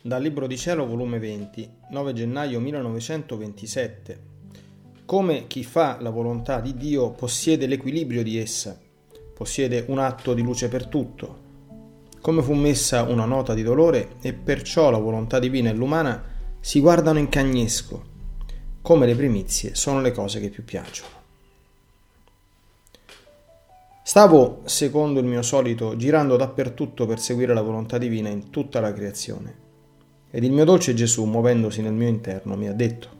Dal Libro di Cielo, volume 20, 9 gennaio 1927. Come chi fa la volontà di Dio possiede l'equilibrio di essa, possiede un atto di luce per tutto. Come fu messa una nota di dolore e perciò la volontà divina e l'umana si guardano in cagnesco, come le primizie sono le cose che più piacciono. Stavo, secondo il mio solito, girando dappertutto per seguire la volontà divina in tutta la creazione. Ed il mio dolce Gesù, muovendosi nel mio interno, mi ha detto,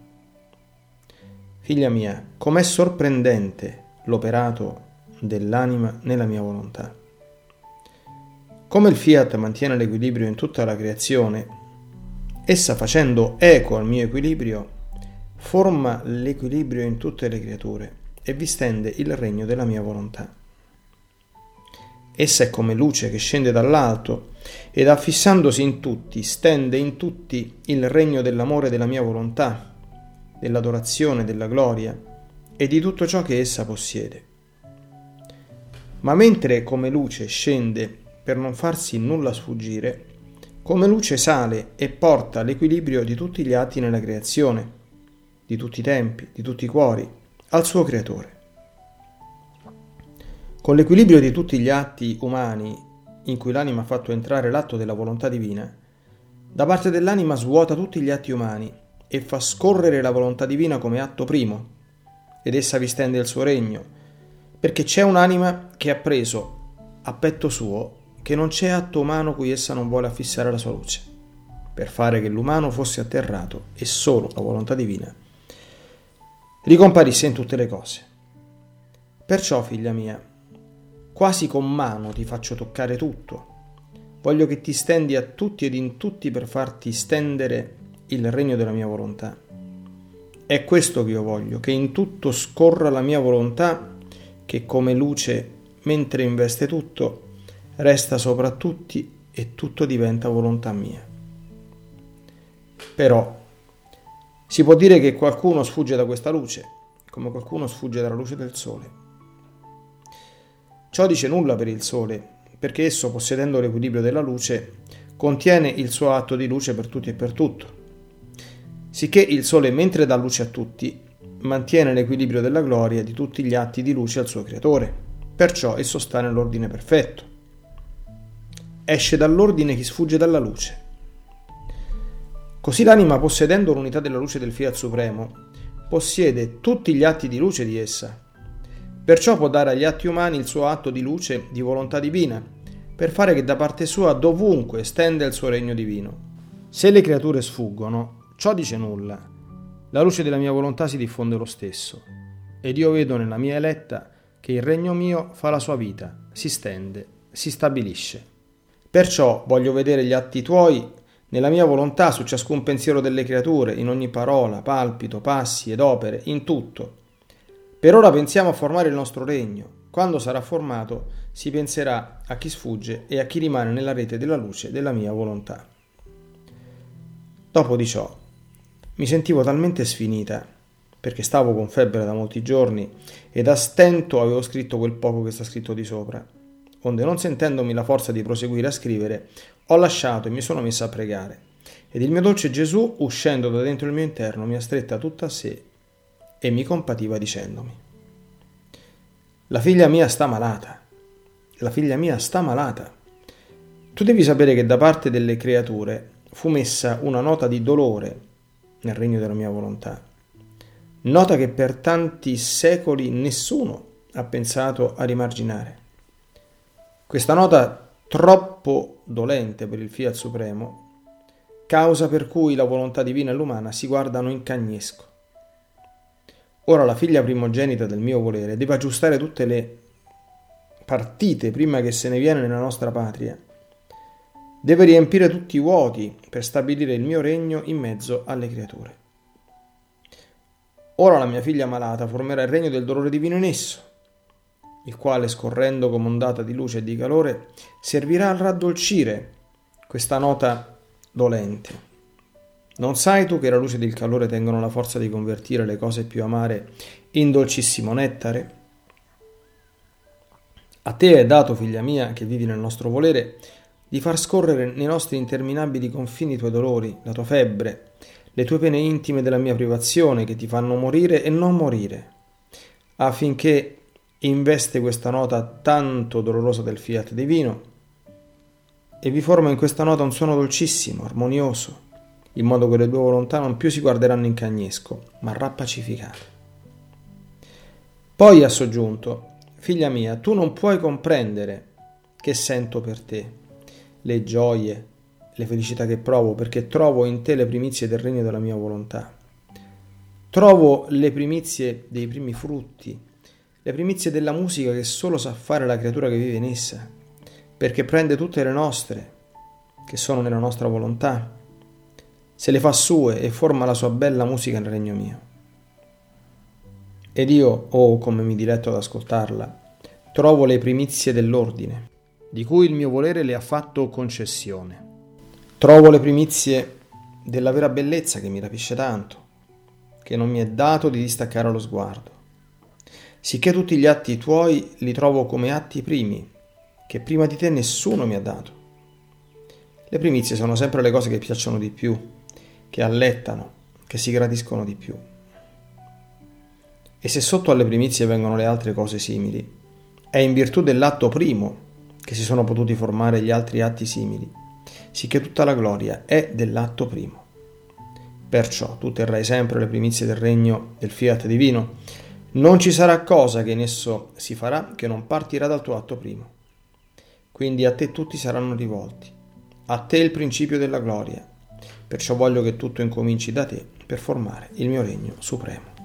Figlia mia, com'è sorprendente l'operato dell'anima nella mia volontà. Come il fiat mantiene l'equilibrio in tutta la creazione, essa facendo eco al mio equilibrio, forma l'equilibrio in tutte le creature e vi stende il regno della mia volontà. Essa è come luce che scende dall'alto ed affissandosi in tutti, stende in tutti il regno dell'amore della mia volontà, dell'adorazione, della gloria e di tutto ciò che essa possiede. Ma mentre come luce scende per non farsi nulla sfuggire, come luce sale e porta l'equilibrio di tutti gli atti nella creazione, di tutti i tempi, di tutti i cuori, al suo creatore. Con l'equilibrio di tutti gli atti umani in cui l'anima ha fatto entrare l'atto della volontà divina, da parte dell'anima svuota tutti gli atti umani e fa scorrere la volontà divina come atto primo, ed essa vi stende il suo regno, perché c'è un'anima che ha preso a petto suo che non c'è atto umano cui essa non vuole affissare la sua luce, per fare che l'umano fosse atterrato e solo la volontà divina ricomparisse in tutte le cose. Perciò, figlia mia, Quasi con mano ti faccio toccare tutto. Voglio che ti stendi a tutti ed in tutti per farti stendere il regno della mia volontà. È questo che io voglio, che in tutto scorra la mia volontà, che come luce, mentre investe tutto, resta sopra tutti e tutto diventa volontà mia. Però si può dire che qualcuno sfugge da questa luce, come qualcuno sfugge dalla luce del sole. Ciò dice nulla per il Sole, perché esso, possedendo l'equilibrio della luce, contiene il suo atto di luce per tutti e per tutto. Sicché il Sole, mentre dà luce a tutti, mantiene l'equilibrio della gloria di tutti gli atti di luce al suo creatore. Perciò esso sta nell'ordine perfetto. Esce dall'ordine chi sfugge dalla luce. Così l'anima, possedendo l'unità della luce del Fiat Supremo, possiede tutti gli atti di luce di essa, Perciò può dare agli atti umani il suo atto di luce di volontà divina, per fare che da parte sua dovunque stenda il suo regno divino. Se le creature sfuggono, ciò dice nulla. La luce della mia volontà si diffonde lo stesso, ed io vedo nella mia eletta che il regno mio fa la sua vita, si stende, si stabilisce. Perciò voglio vedere gli atti tuoi nella mia volontà su ciascun pensiero delle creature, in ogni parola, palpito, passi ed opere, in tutto per ora pensiamo a formare il nostro regno. Quando sarà formato si penserà a chi sfugge e a chi rimane nella rete della luce della mia volontà. Dopo di ciò mi sentivo talmente sfinita, perché stavo con febbre da molti giorni ed a stento avevo scritto quel poco che sta scritto di sopra, onde non sentendomi la forza di proseguire a scrivere, ho lasciato e mi sono messa a pregare. Ed il mio dolce Gesù, uscendo da dentro il mio interno, mi ha stretta tutta a sé e mi compativa dicendomi, la figlia mia sta malata, la figlia mia sta malata. Tu devi sapere che da parte delle creature fu messa una nota di dolore nel regno della mia volontà, nota che per tanti secoli nessuno ha pensato a rimarginare. Questa nota troppo dolente per il Fiat Supremo, causa per cui la volontà divina e l'umana si guardano in cagnesco Ora la figlia primogenita del mio volere deve aggiustare tutte le partite prima che se ne viene nella nostra patria. Deve riempire tutti i vuoti per stabilire il mio regno in mezzo alle creature. Ora la mia figlia malata formerà il regno del dolore divino in esso, il quale, scorrendo come ondata di luce e di calore, servirà a raddolcire questa nota dolente. Non sai tu che la luce ed il calore tengono la forza di convertire le cose più amare in dolcissimo nettare? A te è dato, figlia mia, che vivi nel nostro volere, di far scorrere nei nostri interminabili confini i tuoi dolori, la tua febbre, le tue pene intime della mia privazione che ti fanno morire e non morire, affinché investe questa nota tanto dolorosa del fiat divino e vi forma in questa nota un suono dolcissimo, armonioso, in modo che le due volontà non più si guarderanno in cagnesco, ma rappacificate. Poi ha soggiunto, figlia mia, tu non puoi comprendere che sento per te, le gioie, le felicità che provo, perché trovo in te le primizie del regno della mia volontà. Trovo le primizie dei primi frutti, le primizie della musica che solo sa fare la creatura che vive in essa, perché prende tutte le nostre, che sono nella nostra volontà, se le fa sue e forma la sua bella musica nel regno mio. Ed io, oh come mi diletto ad ascoltarla, trovo le primizie dell'ordine, di cui il mio volere le ha fatto concessione. Trovo le primizie della vera bellezza che mi rapisce tanto, che non mi è dato di distaccare lo sguardo. Sicché tutti gli atti tuoi li trovo come atti primi, che prima di te nessuno mi ha dato. Le primizie sono sempre le cose che piacciono di più, che allettano, che si gradiscono di più. E se sotto alle primizie vengono le altre cose simili, è in virtù dell'atto primo che si sono potuti formare gli altri atti simili, sicché tutta la gloria è dell'atto primo. Perciò tu terrai sempre le primizie del regno del fiat divino, non ci sarà cosa che in esso si farà che non partirà dal tuo atto primo. Quindi a te tutti saranno rivolti, a te il principio della gloria, perciò voglio che tutto incominci da te per formare il mio regno supremo.